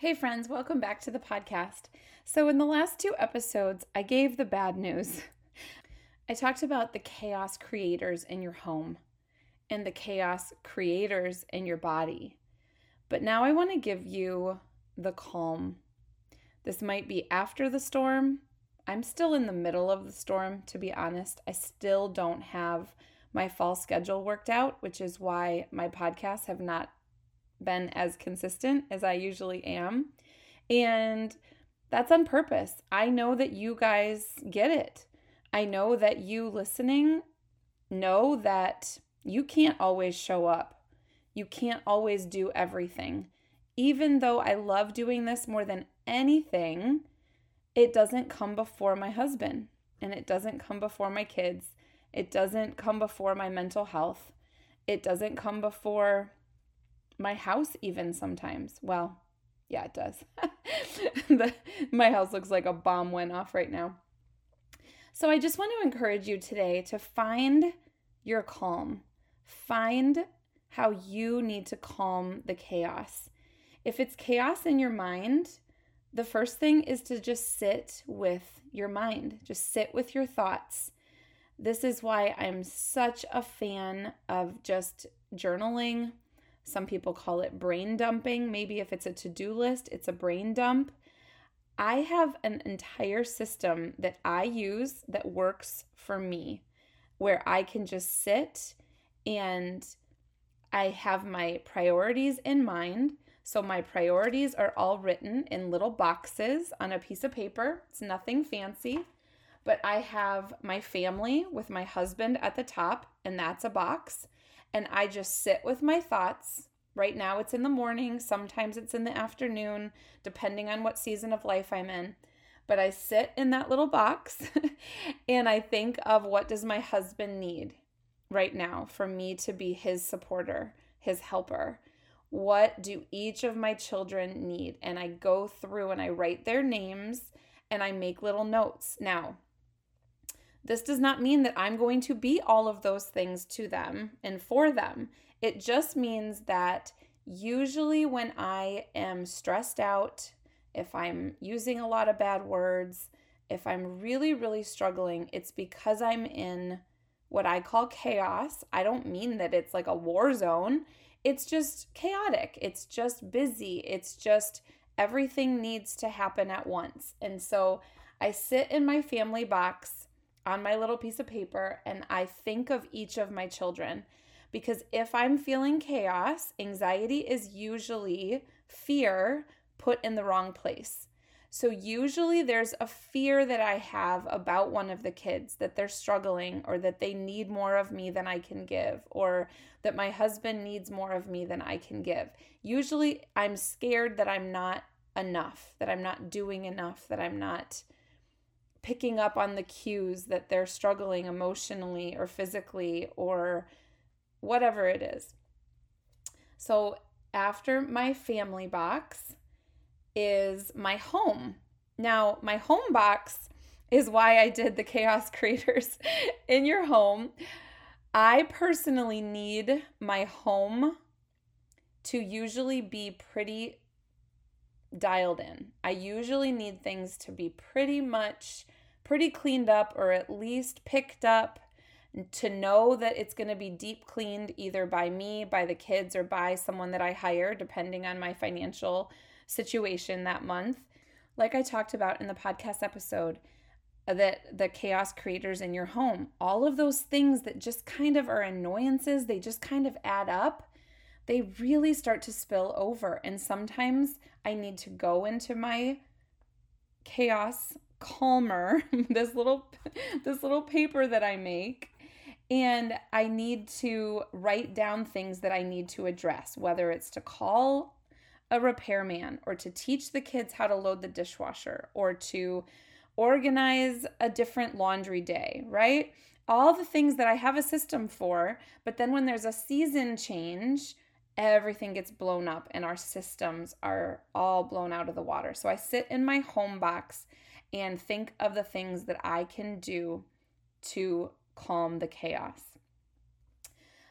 Hey, friends, welcome back to the podcast. So, in the last two episodes, I gave the bad news. I talked about the chaos creators in your home and the chaos creators in your body. But now I want to give you the calm. This might be after the storm. I'm still in the middle of the storm, to be honest. I still don't have my fall schedule worked out, which is why my podcasts have not been as consistent as I usually am. And that's on purpose. I know that you guys get it. I know that you listening know that you can't always show up. You can't always do everything. Even though I love doing this more than anything, it doesn't come before my husband and it doesn't come before my kids. It doesn't come before my mental health. It doesn't come before my house even sometimes. Well, yeah, it does. the, my house looks like a bomb went off right now. So I just want to encourage you today to find your calm. Find how you need to calm the chaos. If it's chaos in your mind, the first thing is to just sit with your mind, just sit with your thoughts. This is why I'm such a fan of just journaling, some people call it brain dumping. Maybe if it's a to do list, it's a brain dump. I have an entire system that I use that works for me where I can just sit and I have my priorities in mind. So my priorities are all written in little boxes on a piece of paper. It's nothing fancy, but I have my family with my husband at the top, and that's a box and I just sit with my thoughts. Right now it's in the morning, sometimes it's in the afternoon, depending on what season of life I'm in. But I sit in that little box and I think of what does my husband need right now for me to be his supporter, his helper. What do each of my children need? And I go through and I write their names and I make little notes. Now, this does not mean that I'm going to be all of those things to them and for them. It just means that usually when I am stressed out, if I'm using a lot of bad words, if I'm really, really struggling, it's because I'm in what I call chaos. I don't mean that it's like a war zone, it's just chaotic, it's just busy, it's just everything needs to happen at once. And so I sit in my family box on my little piece of paper and I think of each of my children. Because if I'm feeling chaos, anxiety is usually fear put in the wrong place. So, usually there's a fear that I have about one of the kids that they're struggling, or that they need more of me than I can give, or that my husband needs more of me than I can give. Usually, I'm scared that I'm not enough, that I'm not doing enough, that I'm not picking up on the cues that they're struggling emotionally or physically or whatever it is. So, after my family box is my home. Now, my home box is why I did the chaos creators in your home. I personally need my home to usually be pretty dialed in. I usually need things to be pretty much pretty cleaned up or at least picked up to know that it's going to be deep cleaned either by me, by the kids, or by someone that I hire, depending on my financial situation that month. Like I talked about in the podcast episode, uh, that the chaos creators in your home, all of those things that just kind of are annoyances, they just kind of add up, they really start to spill over. And sometimes I need to go into my chaos calmer this little this little paper that I make and I need to write down things that I need to address whether it's to call a repairman or to teach the kids how to load the dishwasher or to organize a different laundry day, right? All the things that I have a system for, but then when there's a season change, everything gets blown up and our systems are all blown out of the water. So I sit in my home box and think of the things that I can do to calm the chaos.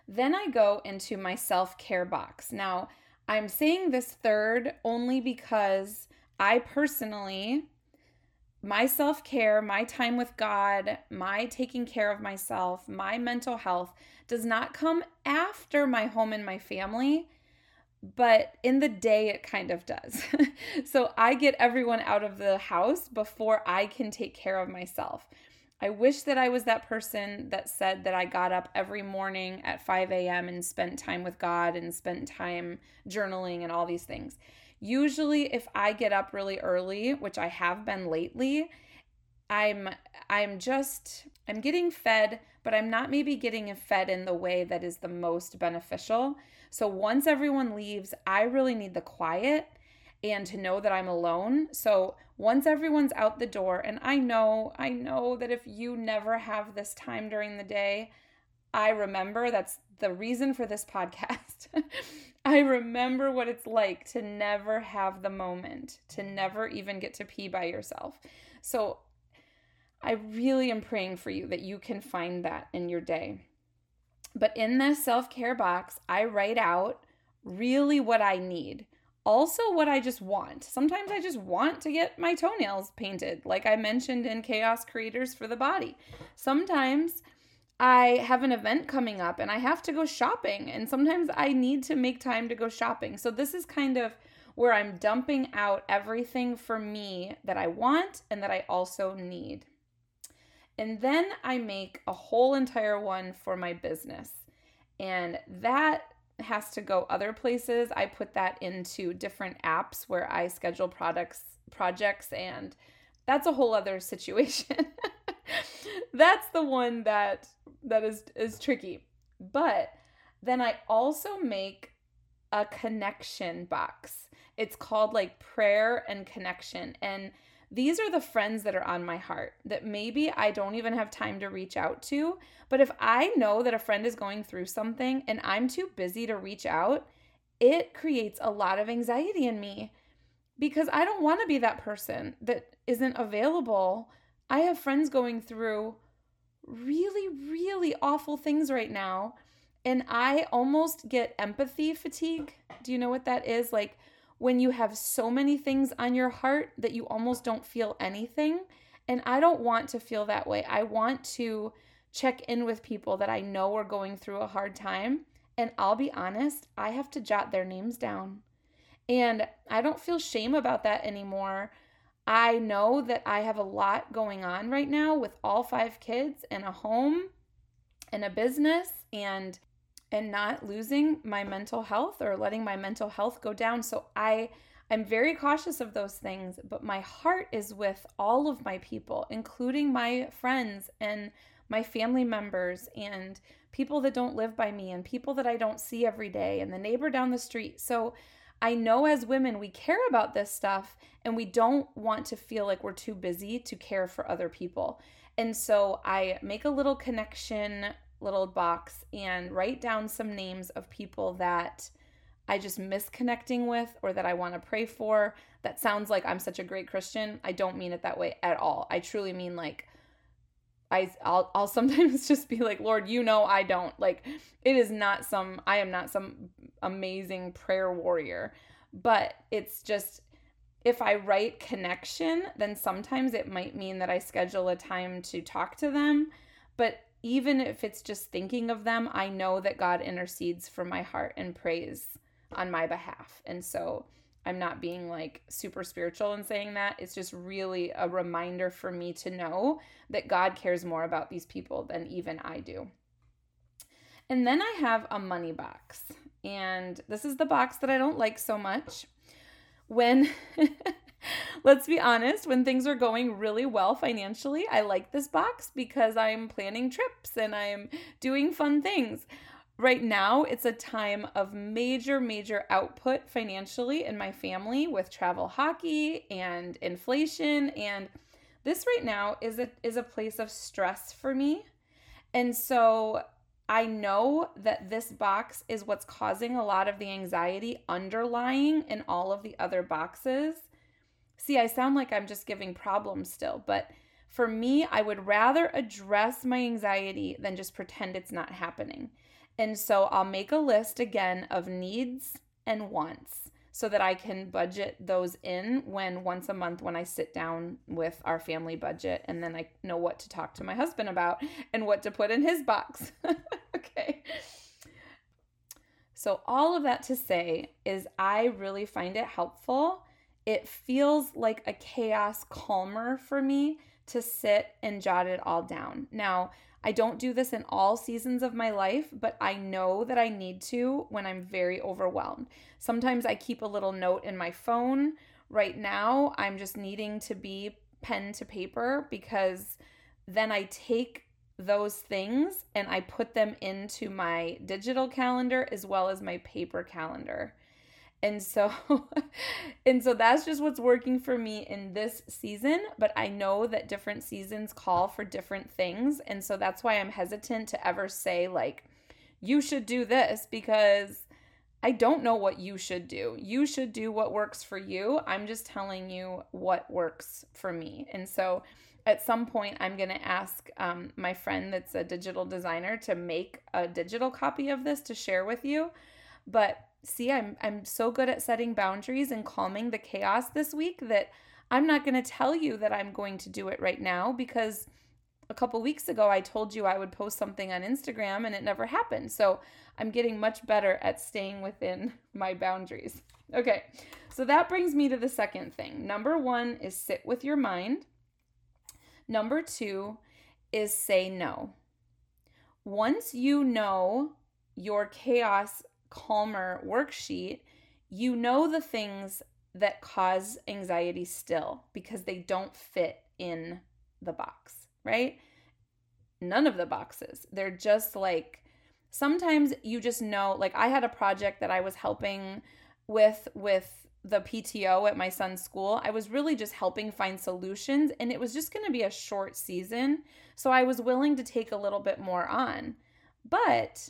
Then I go into my self care box. Now, I'm saying this third only because I personally, my self care, my time with God, my taking care of myself, my mental health does not come after my home and my family, but in the day it kind of does. so I get everyone out of the house before I can take care of myself. I wish that I was that person that said that I got up every morning at 5 a.m. and spent time with God and spent time journaling and all these things. Usually, if I get up really early, which I have been lately, I'm I'm just I'm getting fed, but I'm not maybe getting fed in the way that is the most beneficial. So once everyone leaves, I really need the quiet and to know that I'm alone. So once everyone's out the door, and I know, I know that if you never have this time during the day, I remember that's the reason for this podcast. I remember what it's like to never have the moment, to never even get to pee by yourself. So I really am praying for you that you can find that in your day. But in this self care box, I write out really what I need also what I just want. Sometimes I just want to get my toenails painted, like I mentioned in Chaos Creators for the Body. Sometimes I have an event coming up and I have to go shopping, and sometimes I need to make time to go shopping. So, this is kind of where I'm dumping out everything for me that I want and that I also need. And then I make a whole entire one for my business. And that has to go other places, I put that into different apps where I schedule products projects and that's a whole other situation. that's the one that that is is tricky. But then I also make a connection box. It's called like prayer and connection and these are the friends that are on my heart that maybe I don't even have time to reach out to. But if I know that a friend is going through something and I'm too busy to reach out, it creates a lot of anxiety in me because I don't want to be that person that isn't available. I have friends going through really, really awful things right now. And I almost get empathy fatigue. Do you know what that is? Like, when you have so many things on your heart that you almost don't feel anything. And I don't want to feel that way. I want to check in with people that I know are going through a hard time. And I'll be honest, I have to jot their names down. And I don't feel shame about that anymore. I know that I have a lot going on right now with all five kids and a home and a business and and not losing my mental health or letting my mental health go down. So I I'm very cautious of those things, but my heart is with all of my people, including my friends and my family members and people that don't live by me and people that I don't see every day and the neighbor down the street. So I know as women we care about this stuff and we don't want to feel like we're too busy to care for other people. And so I make a little connection little box and write down some names of people that I just miss connecting with or that I want to pray for. That sounds like I'm such a great Christian. I don't mean it that way at all. I truly mean like I I'll I'll sometimes just be like, "Lord, you know I don't." Like it is not some I am not some amazing prayer warrior, but it's just if I write connection, then sometimes it might mean that I schedule a time to talk to them, but even if it's just thinking of them, I know that God intercedes for my heart and prays on my behalf. And so I'm not being like super spiritual in saying that. It's just really a reminder for me to know that God cares more about these people than even I do. And then I have a money box. And this is the box that I don't like so much. When let's be honest, when things are going really well financially, I like this box because I'm planning trips and I'm doing fun things. Right now, it's a time of major, major output financially in my family with travel hockey and inflation. And this right now is a, is a place of stress for me. And so I know that this box is what's causing a lot of the anxiety underlying in all of the other boxes. See, I sound like I'm just giving problems still, but for me, I would rather address my anxiety than just pretend it's not happening. And so I'll make a list again of needs and wants so that I can budget those in when once a month when I sit down with our family budget and then I know what to talk to my husband about and what to put in his box. okay. So, all of that to say is, I really find it helpful. It feels like a chaos calmer for me to sit and jot it all down. Now, I don't do this in all seasons of my life, but I know that I need to when I'm very overwhelmed. Sometimes I keep a little note in my phone. Right now, I'm just needing to be pen to paper because then I take those things and I put them into my digital calendar as well as my paper calendar. And so and so that's just what's working for me in this season, but I know that different seasons call for different things, and so that's why I'm hesitant to ever say like you should do this because I don't know what you should do. You should do what works for you. I'm just telling you what works for me. And so at some point, I'm going to ask um, my friend that's a digital designer to make a digital copy of this to share with you. But see, I'm I'm so good at setting boundaries and calming the chaos this week that I'm not going to tell you that I'm going to do it right now because a couple weeks ago I told you I would post something on Instagram and it never happened. So, I'm getting much better at staying within my boundaries. Okay. So that brings me to the second thing. Number 1 is sit with your mind. Number 2 is say no. Once you know your chaos calmer worksheet, you know the things that cause anxiety still because they don't fit in the box, right? None of the boxes. They're just like sometimes you just know like I had a project that I was helping with with the PTO at my son's school. I was really just helping find solutions and it was just going to be a short season, so I was willing to take a little bit more on. But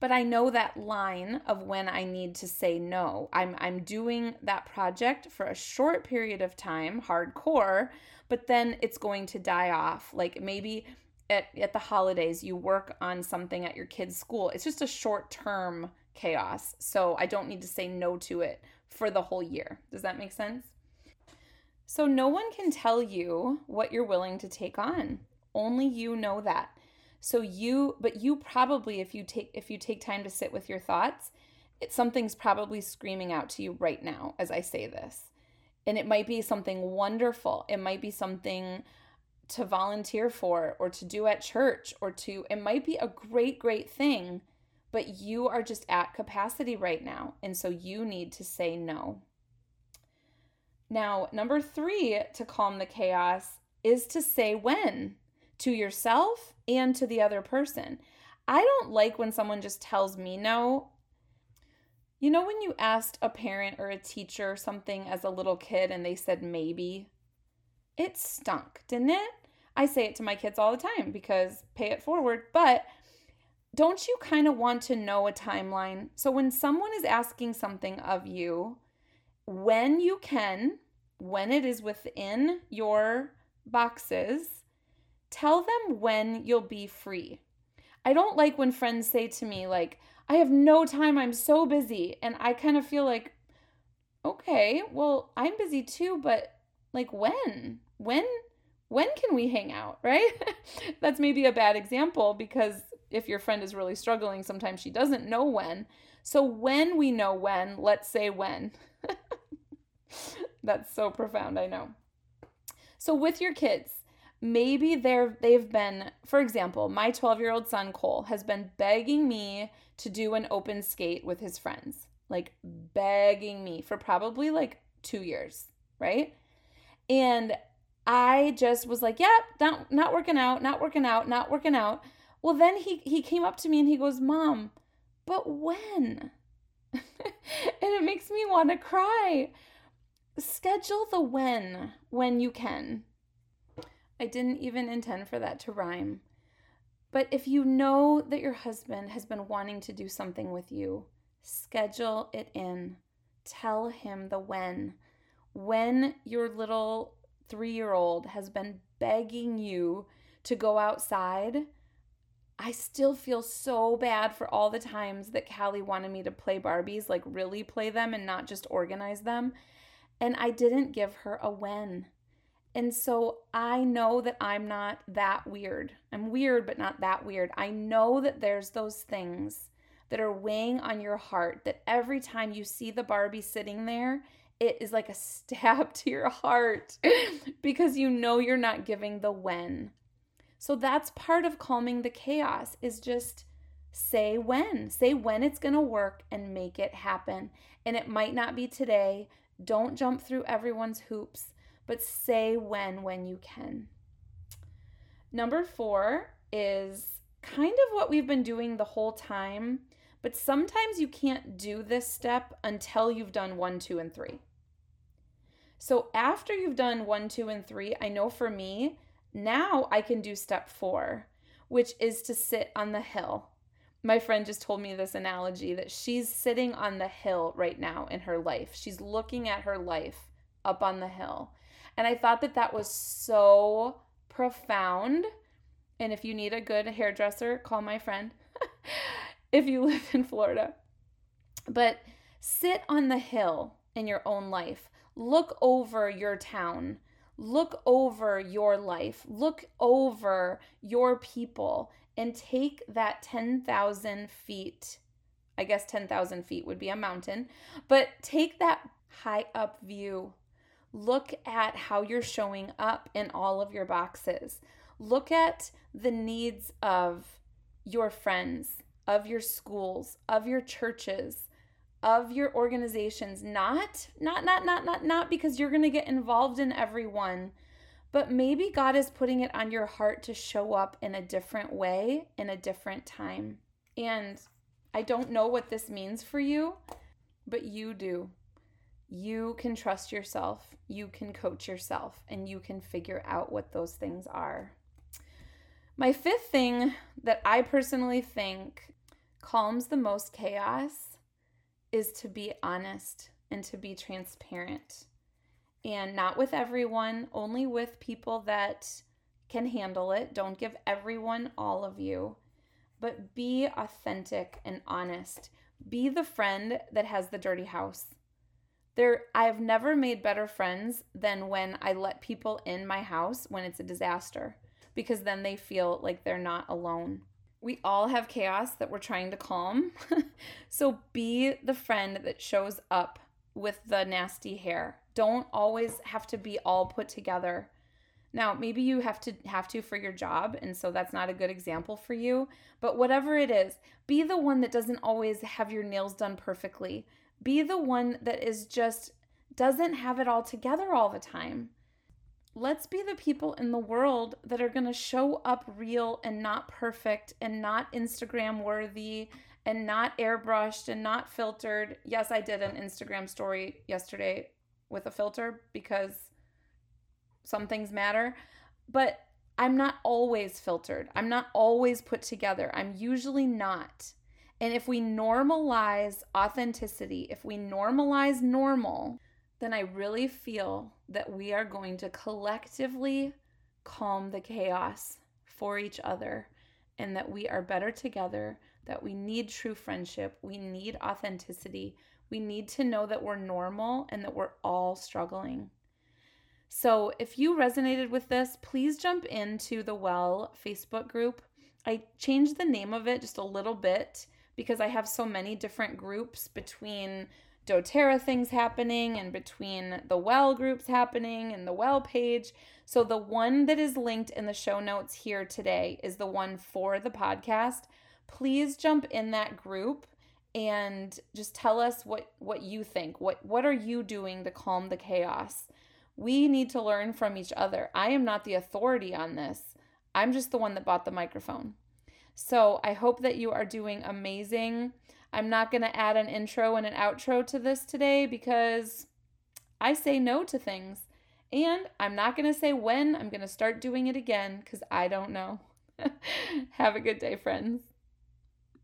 but I know that line of when I need to say no. I'm I'm doing that project for a short period of time, hardcore, but then it's going to die off. Like maybe at, at the holidays you work on something at your kid's school. It's just a short-term chaos. So I don't need to say no to it for the whole year. Does that make sense? So no one can tell you what you're willing to take on. Only you know that. So you but you probably if you take if you take time to sit with your thoughts, it, something's probably screaming out to you right now as I say this. And it might be something wonderful. It might be something to volunteer for or to do at church or to it might be a great great thing, but you are just at capacity right now and so you need to say no. Now, number 3 to calm the chaos is to say when to yourself and to the other person. I don't like when someone just tells me no. You know, when you asked a parent or a teacher something as a little kid and they said maybe? It stunk, didn't it? I say it to my kids all the time because pay it forward. But don't you kind of want to know a timeline? So when someone is asking something of you, when you can, when it is within your boxes, tell them when you'll be free. I don't like when friends say to me, like, I have no time, I'm so busy. And I kind of feel like, okay, well, I'm busy too, but like when? When when can we hang out, right? That's maybe a bad example because if your friend is really struggling, sometimes she doesn't know when. So when we know when, let's say when. That's so profound, I know. So with your kids, maybe they're they've been for example my 12 year old son cole has been begging me to do an open skate with his friends. Like begging me for probably like two years right? And i just was like yep yeah, not not working out not working out not working out. Well then he he came up to me and he goes mom but when? And it makes me want to cry. Schedule the when when you can I didn't even intend for that to rhyme. But if you know that your husband has been wanting to do something with you, schedule it in. Tell him the when. When your little three year old has been begging you to go outside, I still feel so bad for all the times that Callie wanted me to play Barbies, like really play them and not just organize them. And I didn't give her a when. And so I know that I'm not that weird. I'm weird, but not that weird. I know that there's those things that are weighing on your heart that every time you see the Barbie sitting there, it is like a stab to your heart because you know you're not giving the when. So that's part of calming the chaos is just say when. Say when it's going to work and make it happen. And it might not be today. Don't jump through everyone's hoops but say when when you can. Number four is kind of what we've been doing the whole time, but sometimes you can't do this step until you've done one, two, and three. So after you've done one, two, and three, I know for me, now I can do step four, which is to sit on the hill. My friend just told me this analogy that she's sitting on the hill right now in her life. She's looking at her life up on the hill. And I thought that that was so profound. And if you need a good hairdresser, call my friend if you live in Florida. But sit on the hill in your own life. Look over your town. Look over your life. Look over your people and take that 10,000 feet. I guess 10,000 feet would be a mountain, but take that high up view Look at how you're showing up in all of your boxes. Look at the needs of your friends, of your schools, of your churches, of your organizations. Not not not not not not because you're going to get involved in everyone, but maybe God is putting it on your heart to show up in a different way in a different time. And I don't know what this means for you, but you do you can trust yourself, you can coach yourself, and you can figure out what those things are. My fifth thing that I personally think calms the most chaos is to be honest and to be transparent. And not with everyone, only with people that can handle it. Don't give everyone all of you, but be authentic and honest. Be the friend that has the dirty house there I've never made better friends than when I let people in my house when it's a disaster because then they feel like they're not alone. We all have chaos that we're trying to calm. so be the friend that shows up with the nasty hair. Don't always have to be all put together. Now, maybe you have to have to for your job and so that's not a good example for you, but whatever it is, be the one that doesn't always have your nails done perfectly be the one that is just doesn't have it all together all the time. Let's be the people in the world that are going to show up real and not perfect and not Instagram worthy and not airbrushed and not filtered. Yes, I did an Instagram story yesterday with a filter because some things matter, but I'm not always filtered. I'm not always put together. I'm usually not. And if we normalize authenticity, if we normalize normal, then I really feel that we are going to collectively calm the chaos for each other and that we are better together, that we need true friendship, we need authenticity, we need to know that we're normal and that we're all struggling. So, if you resonated with this, please jump into the Well Facebook group. I changed the name of it just a little bit because I have so many different groups between doTERRA things happening and between the well groups happening and the well page. So the one that is linked in the show notes here today is the one for the podcast. Please jump in that group and just tell us what what you think. What what are you doing to calm the chaos? We need to learn from each other. I am not the authority on this. I'm just the one that bought the microphone. So I hope that you are doing amazing. I'm not going to add an intro and an outro to this today because I say no to things. And I'm not going to say when I'm going to start doing it again because I don't know. Have a good day, friends.